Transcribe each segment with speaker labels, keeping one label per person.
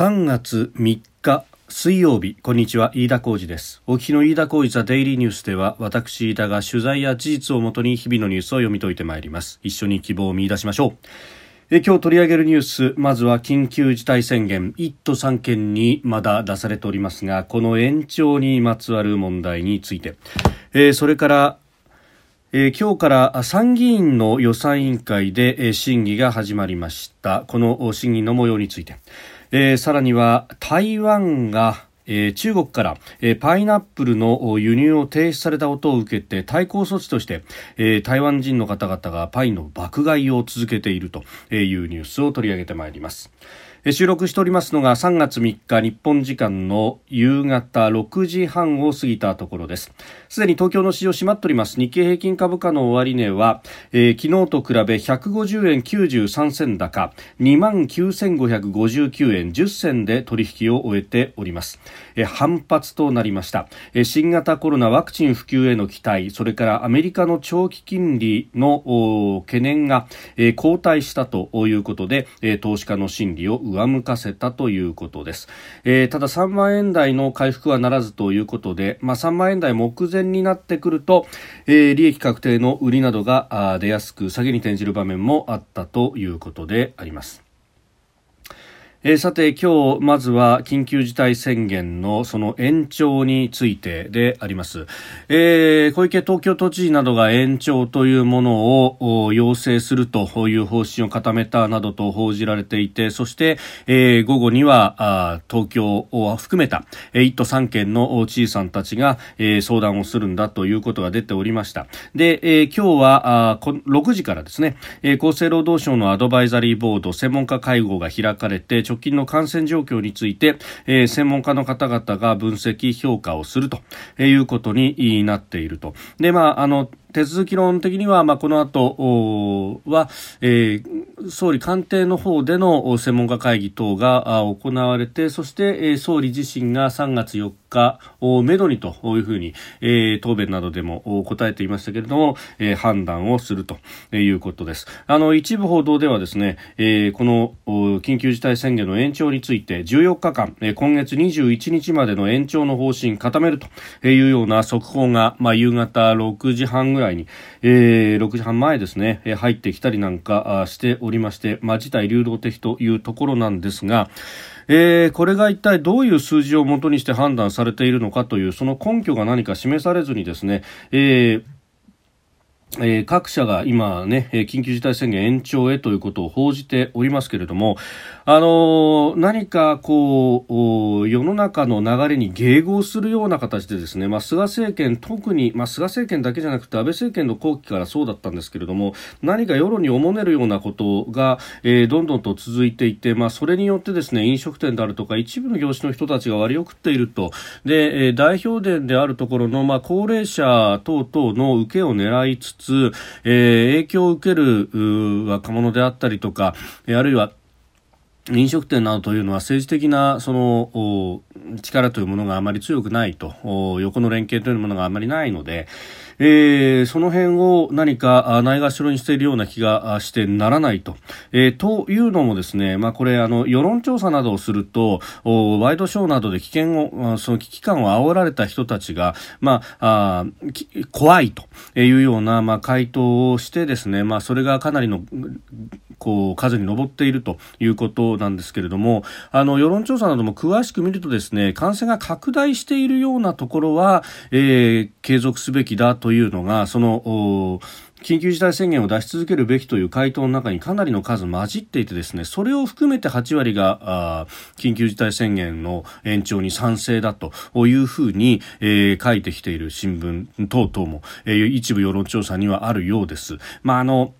Speaker 1: 3月3日水曜日こんにちは飯田浩二です。お聞きの飯田浩二ザデイリーニュースでは私飯田が取材や事実をもとに日々のニュースを読み解いてまいります。一緒に希望を見出しましょう。え今日取り上げるニュースまずは緊急事態宣言1都3県にまだ出されておりますがこの延長にまつわる問題について、えそれからえー、今日から参議院の予算委員会で、えー、審議が始まりました。この審議の模様について、えー、さらには台湾がえ、中国から、え、パイナップルの輸入を停止されたことを受けて対抗措置として、え、台湾人の方々がパイの爆買いを続けているというニュースを取り上げてまいります。収録しておりますのが3月3日日本時間の夕方6時半を過ぎたところです。すでに東京の市場閉まっております。日経平均株価の終値は、えー、昨日と比べ150円93銭高29,559円10銭で取引を終えております、えー、反発となりました、えー、新型コロナワクチン普及への期待それからアメリカの長期金利の懸念が、えー、後退したということで、えー、投資家の心理を上向かせたということです、えー、ただ3万円台の回復はならずということで、まあ、3万円台目前になってくると、えー、利益確定の売りなどが出やすく下げに転じる場面もあったということであります。えー、さて今日まずは緊急事態宣言のその延長についてであります、えー、小池東京都知事などが延長というものを要請するという方針を固めたなどと報じられていてそして、えー、午後には東京を含めた1都3県の知事さんたちが、えー、相談をするんだということが出ておりました。で、えー、今日はあ6時からですね、えー、厚生労働省のアドバイザリーボード専門家会合が開かれて直近の感染状況について、えー、専門家の方々が分析評価をするということになっていると。で、まあ、あの、手続き論的には、まあ、この後は、えー、総理官邸の方での専門家会議等が行われてそして、えー、総理自身が3月4日をめどにというふうに、えー、答弁などでも答えていましたけれども、えー、判断をするということです。あの一部報道ではですね、えー、この緊急事態宣言の延長について14日間、えー、今月21日までの延長の方針固めるというような速報が、まあ、夕方6時半ぐらいぐらいに、えー、6時半前ですね、えー、入ってきたりなんかしておりまして、まあ、事態流動的というところなんですが、えー、これが一体どういう数字をもとにして判断されているのかというその根拠が何か示されずにですね、えーえー、各社が今ね、緊急事態宣言延長へということを報じておりますけれども、あのー、何かこう、世の中の流れに迎合するような形でですね、まあ、菅政権、特に、まあ、菅政権だけじゃなくて安倍政権の後期からそうだったんですけれども、何か世論におもねるようなことが、えー、どんどんと続いていて、まあ、それによってですね、飲食店であるとか一部の業種の人たちが割を食っていると、で、えー、代表店であるところの、まあ、高齢者等々の受けを狙いつつ、つえー、影響を受ける若者であったりとか、あるいは飲食店などというのは政治的なその力というものがあまり強くないと横の連携というものがあまりないので、えー、その辺を何かないがしろにしているような気がしてならないと。えー、というのもですね、まあ、これあの世論調査などをするとワイドショーなどで危険をその危機感を煽られた人たちが、まあ、あ怖いというような、まあ、回答をしてですね、まあ、それがかなりのこう数に上っているということなんですけれどもあの世論調査なども詳しく見るとですね感染が拡大しているようなところは、えー、継続すべきだというのがその緊急事態宣言を出し続けるべきという回答の中にかなりの数混じっていてですねそれを含めて8割が緊急事態宣言の延長に賛成だというふうに、えー、書いてきている新聞等々も、えー、一部世論調査にはあるようです。まああの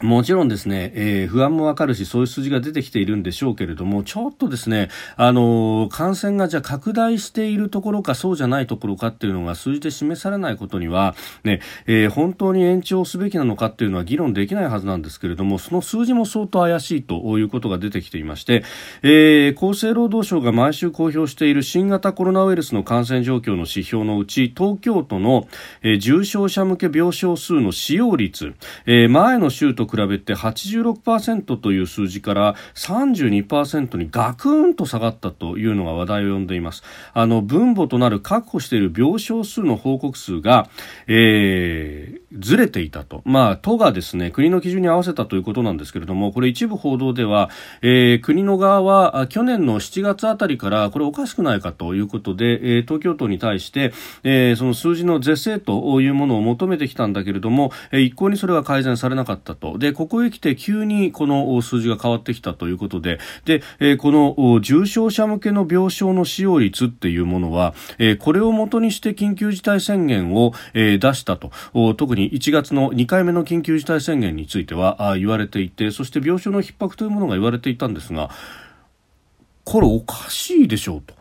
Speaker 1: もちろんですね、えー、不安もわかるし、そういう数字が出てきているんでしょうけれども、ちょっとですね、あのー、感染がじゃあ拡大しているところか、そうじゃないところかっていうのが数字で示されないことには、ね、えー、本当に延長すべきなのかっていうのは議論できないはずなんですけれども、その数字も相当怪しいということが出てきていまして、えー、厚生労働省が毎週公表している新型コロナウイルスの感染状況の指標のうち、東京都の、えー、重症者向け病床数の使用率、えー、前の週と比べて86%という数字から32%にガクンと下がったというのが話題を呼んでいます。あの分母となる確保している病床数の報告数が、えー、ずれていたと、まあ、都がですね国の基準に合わせたということなんですけれどもこれ一部報道では、えー、国の側は去年の7月あたりからこれおかしくないかということで、えー、東京都に対して、えー、その数字の是正というものを求めてきたんだけれども、えー、一向にそれが改善されなかったと。でここへ来て急にこの数字が変わってきたということでで、えー、この重症者向けの病床の使用率っていうものは、えー、これをもとにして緊急事態宣言を、えー、出したと特に1月の2回目の緊急事態宣言については言われていてそして病床の逼迫というものが言われていたんですがこれおかしいでしょうと。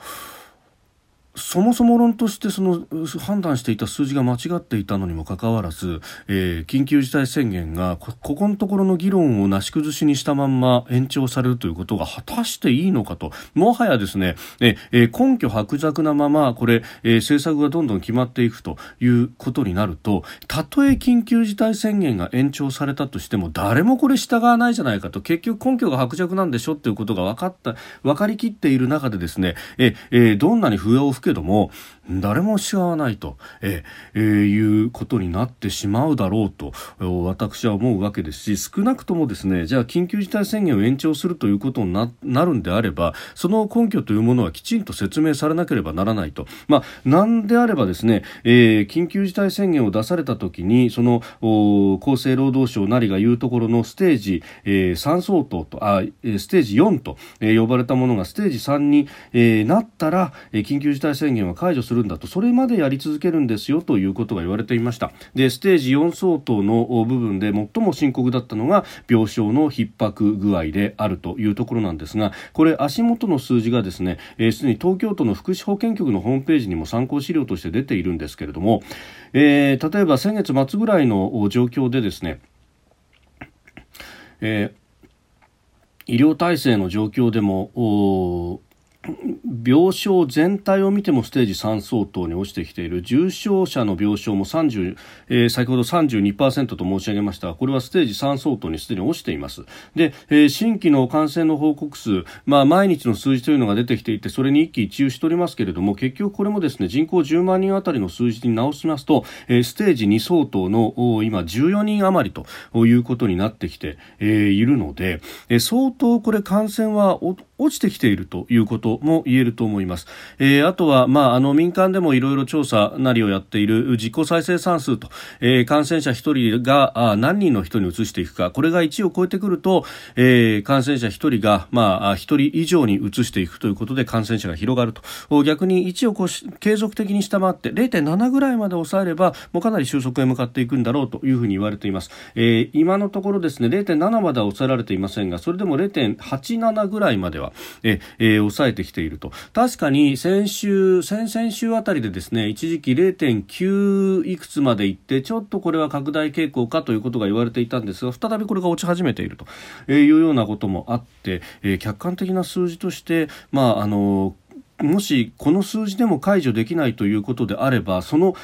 Speaker 1: そもそも論としてその判断していた数字が間違っていたのにもかかわらず、えー、緊急事態宣言がここのところの議論をなし崩しにしたまんま延長されるということが果たしていいのかと。もはやですね、えー、根拠薄弱なままこれ、えー、政策がどんどん決まっていくということになるとたとえ緊急事態宣言が延長されたとしても誰もこれ従わないじゃないかと。結局根拠が薄弱なんでしょっていうことが分かった分かりきっている中でですね、えー、どんなに笛を吹けども誰も違わないと、ええいうことになってしまうだろうと私は思うわけですし少なくともですねじゃあ緊急事態宣言を延長するということにななるんであればその根拠というものはきちんと説明されなければならないと、まあ、なんであればですね、えー、緊急事態宣言を出された時にその厚生労働省なりが言うところのステージ、えー、3相当とあステージ4と、えー、呼ばれたものがステージ3に、えー、なったら、えー、緊急事態宣言は解除するんだと。それまでやり続けるんですよということが言われていました。でステージ4相当の部分で最も深刻だったのが病床の逼迫具合であるというところなんですがこれ足元の数字がですねすで、に東京都の福祉保健局のホームページにも参考資料として出ているんですけれども、えー、例えば先月末ぐらいの状況でですね、えー、医療体制の状況でも病床全体を見てもステージ3相当に落ちてきている。重症者の病床も30、えー、先ほど32%と申し上げました。がこれはステージ3相当にすでに落ちています。で、えー、新規の感染の報告数、まあ、毎日の数字というのが出てきていてそれに一喜一憂しておりますけれども結局これもですね人口10万人あたりの数字に直しますと、えー、ステージ2相当の今14人余りということになってきて、えー、いるので、えー、相当これ感染は落ちてきているということも言えると思います。えー、あとは、まあ、あの民間でもいろいろ調査なりをやっている実効再生産数と、えー、感染者1人が何人の人に移していくか、これが1を超えてくると、えー、感染者1人が、まあ、1人以上に移していくということで感染者が広がると。逆に1をこう継続的に下回って0.7ぐらいまで抑えれば、もうかなり収束へ向かっていくんだろうというふうに言われています。えー、今のところですね、0.7までは抑えられていませんが、それでも0.87ぐらいまではええ抑えてきていると確かに先週先々週あたりでですね一時期0.9いくつまでいってちょっとこれは拡大傾向かということが言われていたんですが再びこれが落ち始めているというようなこともあって、え客観的な数字としてまああのもしこの数字でも解除できないということであればその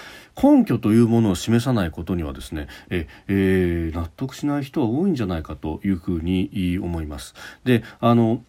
Speaker 1: 根拠というものを示さないことにはですねえ、えー、納得しない人は多いんじゃないかというふうに思います。であの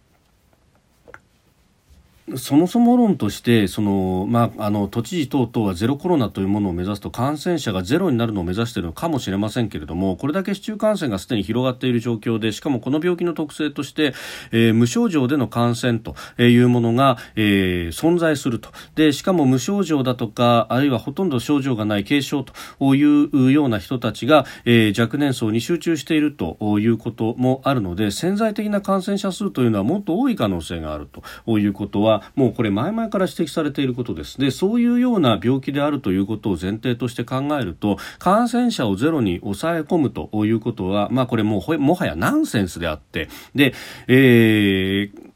Speaker 1: そもそも論としてその、まあ、あの都知事等々はゼロコロナというものを目指すと感染者がゼロになるのを目指しているのかもしれませんけれどもこれだけ市中感染がすでに広がっている状況でしかもこの病気の特性として、えー、無症状での感染というものが、えー、存在すると。でしかも無症状だとかあるいはほとんど症状がない軽症というような人たちが、えー、若年層に集中しているということもあるので潜在的な感染者数というのはもっと多い可能性があるということはもうこれ前々から指摘されていることです。でそういうような病気であるということを前提として考えると感染者をゼロに抑え込むということは、まあ、これももはやナンセンスであってで、えー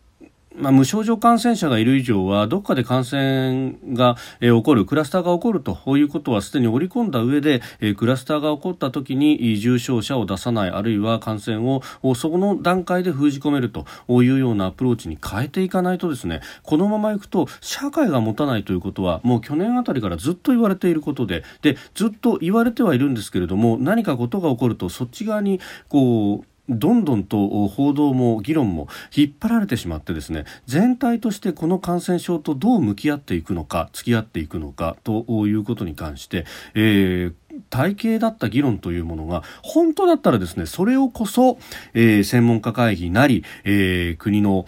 Speaker 1: まあ、無症状感染者がいる以上はどこかで感染が、えー、起こるクラスターが起こるということはすでに織り込んだ上で、えー、クラスターが起こった時に重症者を出さないあるいは感染をそこの段階で封じ込めるというようなアプローチに変えていかないとですねこのままいくと社会が持たないということはもう去年あたりからずっと言われていることででずっと言われてはいるんですけれども何かことが起こるとそっち側にこうどんどんと報道も議論も引っ張られてしまってですね全体としてこの感染症とどう向き合っていくのか付き合っていくのかということに関して、えー体系だった議論というものが本当だったらですねそれをこそ、えー、専門家会議なり、えー、国の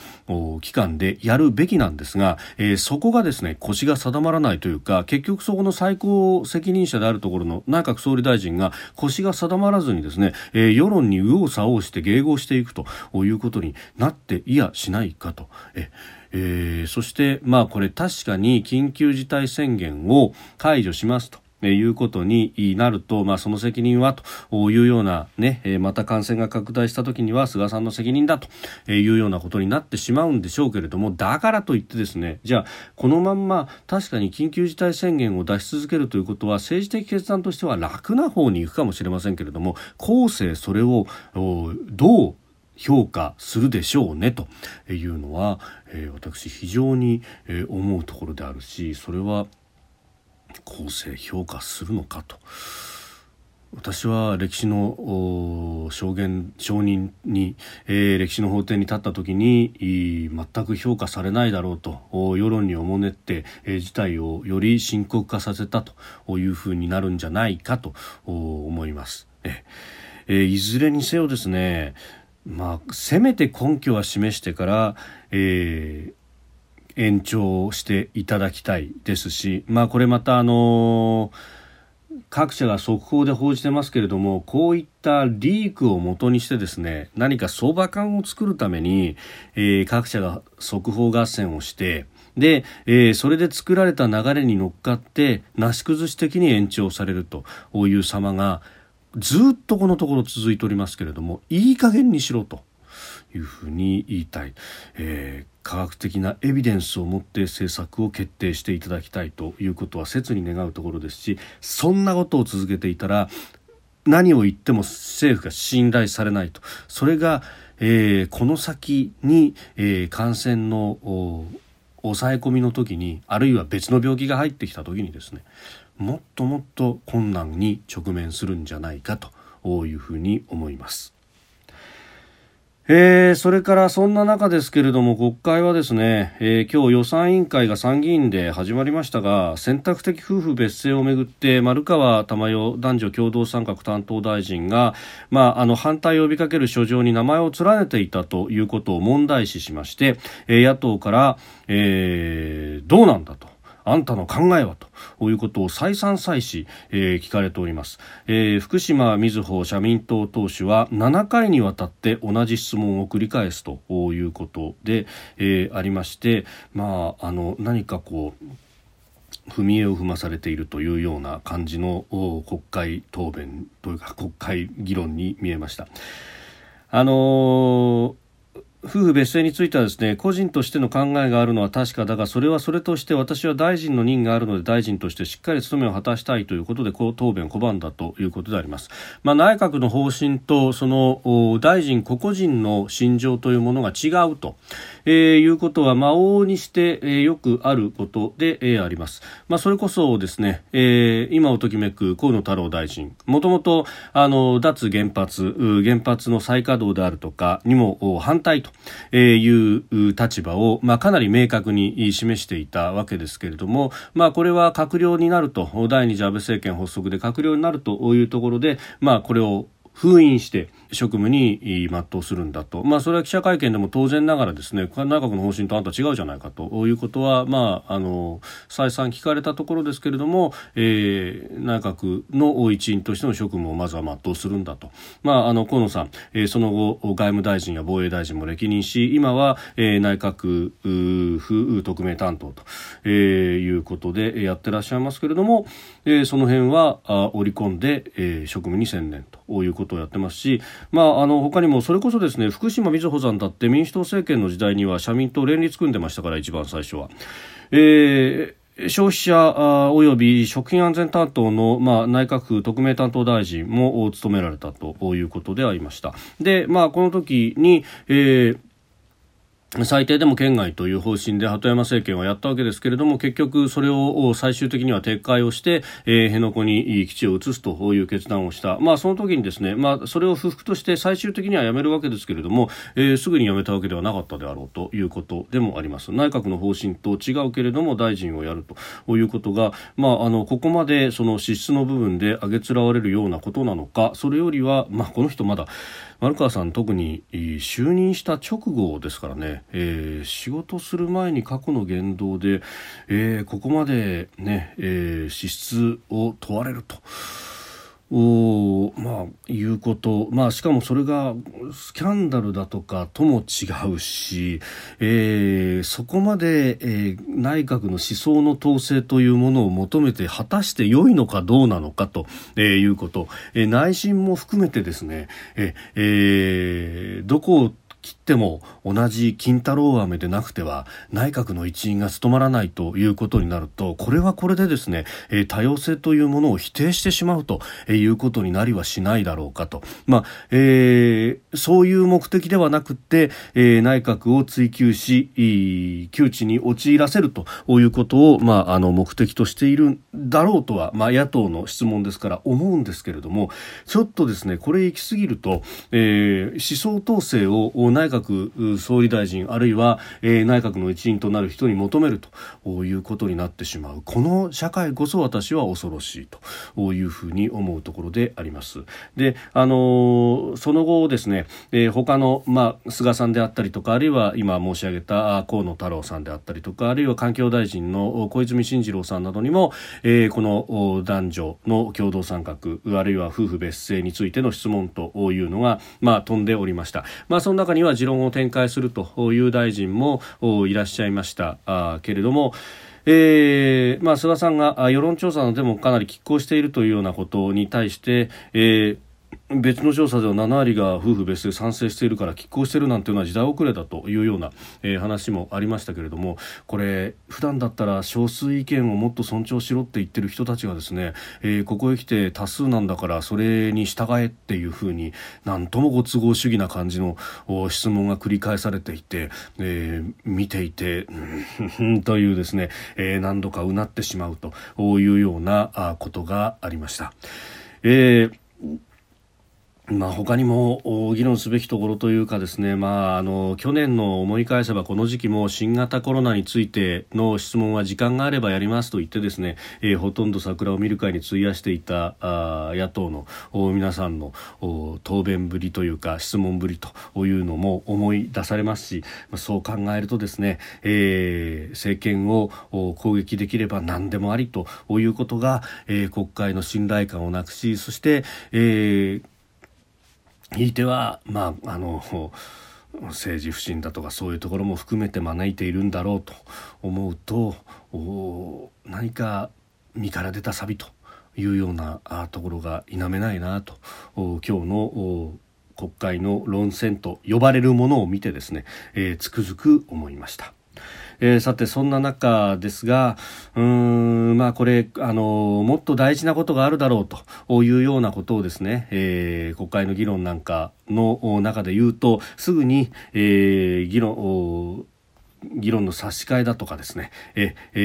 Speaker 1: 機関でやるべきなんですが、えー、そこがですね腰が定まらないというか結局そこの最高責任者であるところの内閣総理大臣が腰が定まらずにですね、えー、世論に右往左往して迎合していくということになっていやしないかと。ええー、そして、まあ、これ確かに緊急事態宣言を解除しますと。いうことになると、まあ、その責任はというような、ね、また感染が拡大した時には菅さんの責任だというようなことになってしまうんでしょうけれどもだからといってですねじゃあこのまんま確かに緊急事態宣言を出し続けるということは政治的決断としては楽な方に行くかもしれませんけれども後世それをどう評価するでしょうねというのは、えー、私非常に、えー、思うところであるしそれは後世評価するのかと私は歴史の証言証人に、えー、歴史の法廷に立った時に全く評価されないだろうと世論におもねって、えー、事態をより深刻化させたというふうになるんじゃないかと思います。えー、いずれにせよですねまあ、せめて根拠は示してから、えー、延長していただきたいですし、まあ、これまたあの各社が速報で報じてますけれどもこういったリークをもとにしてですね何か相場感を作るために、えー、各社が速報合戦をしてで、えー、それで作られた流れに乗っかってなし崩し的に延長されるという様がずっとこのところ続いておりますけれどもいい加減にしろというふうに言いたい、え、科学的なエビデンスを持って政策を決定していただきたいということは切に願うところですしそんなことを続けていたら何を言っても政府が信頼されないとそれが、えー、この先に、えー、感染の抑え込みの時にあるいは別の病気が入ってきた時にですねもっともっと困難に直面するんじゃないかというふうに思います。えー、それからそんな中ですけれども国会はですね、えー、今日予算委員会が参議院で始まりましたが選択的夫婦別姓をめぐって丸川珠代男女共同参画担当大臣が、まあ、あの反対を呼びかける書状に名前を連ねていたということを問題視しまして、えー、野党から、えー、どうなんだと。あんたの考えはということを再三再四、えー、聞かれております、えー、福島みずほ社民党党首は7回にわたって同じ質問を繰り返すということで、えー、ありましてまああの何かこう踏み絵を踏まされているというような感じの国会答弁というか国会議論に見えました。あの夫婦別姓についてはですね個人としての考えがあるのは確かだがそれはそれとして私は大臣の任があるので大臣としてしっかり務めを果たしたいということでこう答弁を拒んだということであります、まあ、内閣の方針とその大臣個々人の心情というものが違うと、えー、いうことは、まあ、往々にして、えー、よくあることで、えー、あります、まあ、それこそですね、えー、今をときめく河野太郎大臣。もともと脱原発原発の再稼働であるとかにも反対と。という立場を、まあ、かなり明確に示していたわけですけれども、まあ、これは閣僚になると第2次安倍政権発足で閣僚になるというところで、まあ、これを封印して職務に全うするんだと、まあ、それは記者会見でも当然ながらですね内閣の方針とあんた違うじゃないかと。いうことは、まあ、あの再三聞かれたところですけれども、えー、内閣の一員としての職務をまずは全うするんだと、まあ、あの河野さん、えー、その後外務大臣や防衛大臣も歴任し今は、えー、内閣府特命担当と、えー、いうことでやってらっしゃいますけれども、えー、その辺はあ織り込んで、えー、職務に専念ということをやってますし、まあ、あの他にもそれこそですね福島みずほさんだって民主党政権の時代には社民党連立組んでましたから一番最初は。えー消費者および食品安全担当の、まあ、内閣府特命担当大臣も務められたということでありました。で、まあ、この時に、えー最低でも県外という方針で鳩山政権はやったわけですけれども結局それを最終的には撤回をして、えー、辺野古に基地を移すという決断をした、まあ、その時にですね、まあ、それを不服として最終的にはやめるわけですけれども、えー、すぐにやめたわけではなかったであろうということでもあります。内閣の方針と違うけれども大臣をやるということが、まあ、あのここまでその支出の部分で上げつらわれるようなことなのかそれよりは、まあ、この人まだ丸川さん特に就任した直後ですからね、えー、仕事する前に過去の言動で、えー、ここまでね、えー、資質を問われると。おまあいうこと、まあ、しかもそれがスキャンダルだとかとも違うし、えー、そこまで、えー、内閣の思想の統制というものを求めて果たして良いのかどうなのかと、えー、いうこと、えー、内心も含めてですね、ええー、どこを切っても同じ金太郎飴でなくては内閣の一員が務まらないということになるとこれはこれでですね、え多様性というものを否定してしまうということになりはしないだろうかと、まあえー、そういう目的ではなくて、えー、内閣を追及し窮地に陥らせるということを、まあ、あの目的としているんだろうとは、まあ、野党の質問ですから思うんですけれどもちょっとですねこれ行き過ぎると、えー、思想統制を内閣総理大臣あるいは、えー、内閣の一員となる人に求めるということになってしまうこの社会こそ私は恐ろしいというふうに思うところであります。であの、その後ですね、えー、他の、まあ、菅さんであったりとかあるいは今申し上げた河野太郎さんであったりとかあるいは環境大臣の小泉進次郎さんなどにも、えー、この男女の共同参画あるいは夫婦別姓についての質問というのが、まあ、飛んでおりました。まあ、その中にには持論を展開するという大臣もいらっしゃいました。けれども、えーまあ、菅さんが世論調査のでもかなり拮抗しているというようなことに対して、えー別の調査では7割が夫婦別姓賛成しているから拮抗しているなんていうのは時代遅れだというような、えー、話もありましたけれどもこれ普段だったら少数意見をもっと尊重しろって言ってる人たちがですね、えー、ここへ来て多数なんだからそれに従えっていうふうになんともご都合主義な感じの質問が繰り返されていて、えー、見ていて というですね、え何度かうなってしまうというようなことがありました。えーまあ、他にも議論すべきところというかですね、まあ、あの去年の思い返せばこの時期も新型コロナについての質問は時間があればやりますと言ってですね、えー、ほとんど桜を見る会に費やしていたあ野党の皆さんの答弁ぶりというか質問ぶりというのも思い出されますしそう考えるとですね、えー、政権を攻撃できれば何でもありということが、えー、国会の信頼感をなくしそして、えーひいては、まあ、あの政治不信だとかそういうところも含めて招いているんだろうと思うと何か身から出たサビというようなところが否めないなと今日の国会の論戦と呼ばれるものを見てですね、えー、つくづく思いました。えー、さてそんな中ですがうんまあこれあのもっと大事なことがあるだろうというようなことをですね、えー、国会の議論なんかの中で言うとすぐに、えー、議論議論の差し替えだとかですね、え、えー、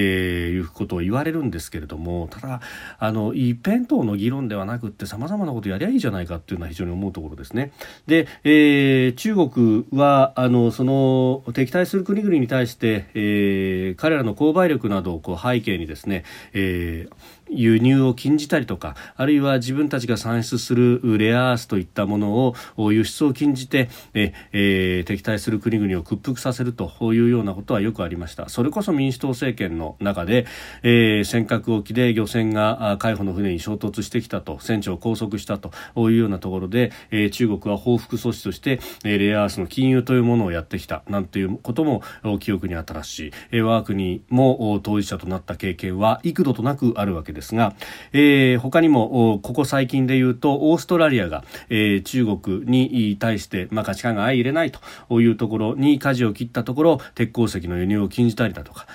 Speaker 1: いうことを言われるんですけれども、ただ、あの、一辺倒の議論ではなくって様々なことやりゃいいじゃないかっていうのは非常に思うところですね。で、えー、中国は、あの、その、敵対する国々に対して、えー、彼らの購買力などをこう背景にですね、えー、輸入を禁じたりとかあるいは自分たちが産出するレアアースといったものを輸出を禁じてえ、えー、敵対する国々を屈服させるというようなことはよくありました。それこそ民主党政権の中で、えー、尖閣沖で漁船が海保の船に衝突してきたと船長を拘束したというようなところで、えー、中国は報復措置として、えー、レアアースの禁輸というものをやってきたなんていうことも記憶に新しい、えー、我が国も当事者となった経験は幾度となくあるわけです。ですが、えー、他にもここ最近で言うとオーストラリアが、えー、中国に対して、まあ、価値観が相入れないというところに舵を切ったところ鉄鉱石の輸入を禁じたりだとか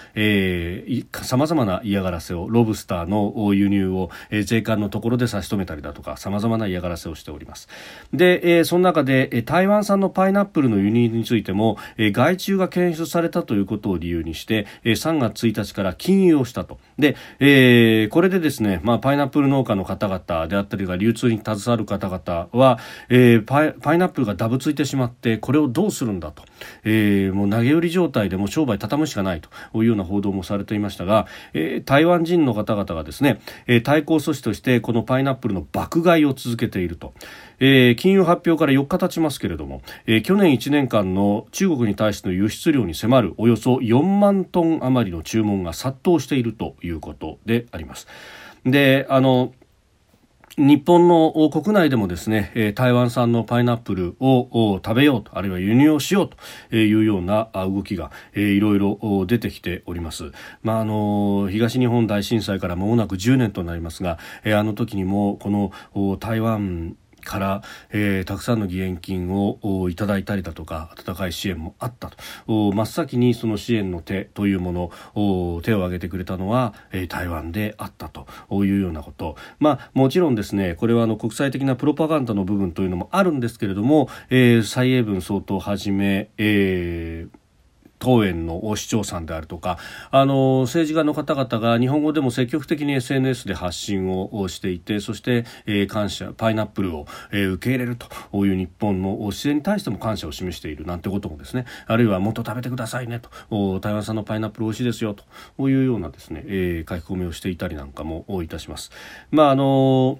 Speaker 1: さまざまな嫌がらせをロブスターの輸入を、えー、税関のところで差し止めたりだとかさまざまな嫌がらせをしております。で、えー、その中で台湾産のパイナップルの輸入についても、えー、害虫が検出されたということを理由にして、えー、3月1日から禁輸をしたと。で、えー、これでですね、まあ、パイナップル農家の方々であったりが流通に携わる方々は、えー、パイパイナップルがダブついてしまってこれをどうするんだと、えー、もう投げ売り状態でも商売畳むしかないというような報道もされていましたが、えー、台湾人の方々がですね、えー、対抗措置としてこのパイナップルの爆買いを続けていると。えー、金融発表から4日経ちますけれども、えー、去年1年間の中国に対しての輸出量に迫るおよそ4万トン余りの注文が殺到しているということであります。で、あの、日本の国内でもですね台湾産のパイナップルを食べようとあるいは輸入をしようというような動きがいろいろ出てきております、まあ、あの東日本大震災から間もなく10年となりますがあの時にもこの台湾から、えー、たくさんの義援金をいただいたりだとか温かい支援もあったと。真っ先にその支援の手というものを手を挙げてくれたのは、えー、台湾であったと。いうようなこと。まあもちろんですねこれはあの国際的なプロパガンダの部分というのもあるんですけれども、えー、蔡英文総統はじめ、えー当園の市長さんであるとかあの政治家の方々が日本語でも積極的に SNS で発信をしていてそして、えー、感謝パイナップルを、えー、受け入れるという日本の姿勢に対しても感謝を示しているなんてこともですね。あるいはもっと食べてくださいねと。台湾産のパイナップル美味しいですよと。いうようなですね、えー、書き込みをしていたりなんかもいたします。まああの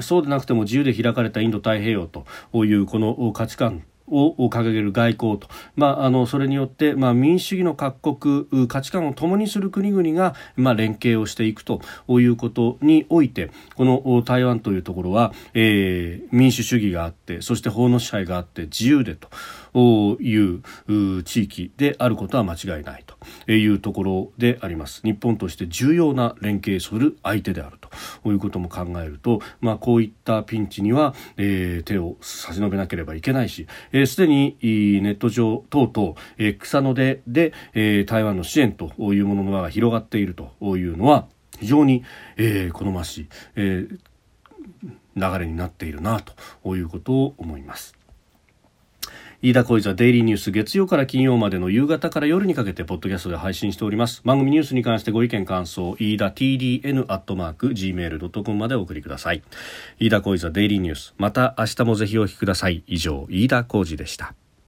Speaker 1: そうでなくても自由で開かれたインド太平洋というこの価値観を掲げる外交と、まあ、あのそれによって、まあ、民主主義の各国価値観を共にする国々が、まあ、連携をしていくということにおいてこの台湾というところは、えー、民主主義があってそして法の支配があって自由でと。いう地域であることは間違いないというところであります日本として重要な連携する相手であるということも考えると、まあ、こういったピンチには、えー、手を差し伸べなければいけないしすで、えー、にネット上等々、えー、草の出で、えー、台湾の支援というものの輪が広がっているというのは非常に、えー、好ましい、えー、流れになっているなということを思います。飯田小泉デイリーニュース月曜から金曜までの夕方から夜にかけてポッドキャストで配信しております。番組ニュースに関してご意見感想飯田 TDN アットマーク Gmail.com までお送りください。飯田小泉デイリーニュース。また明日もぜひお聞きください。以上飯田浩二でした。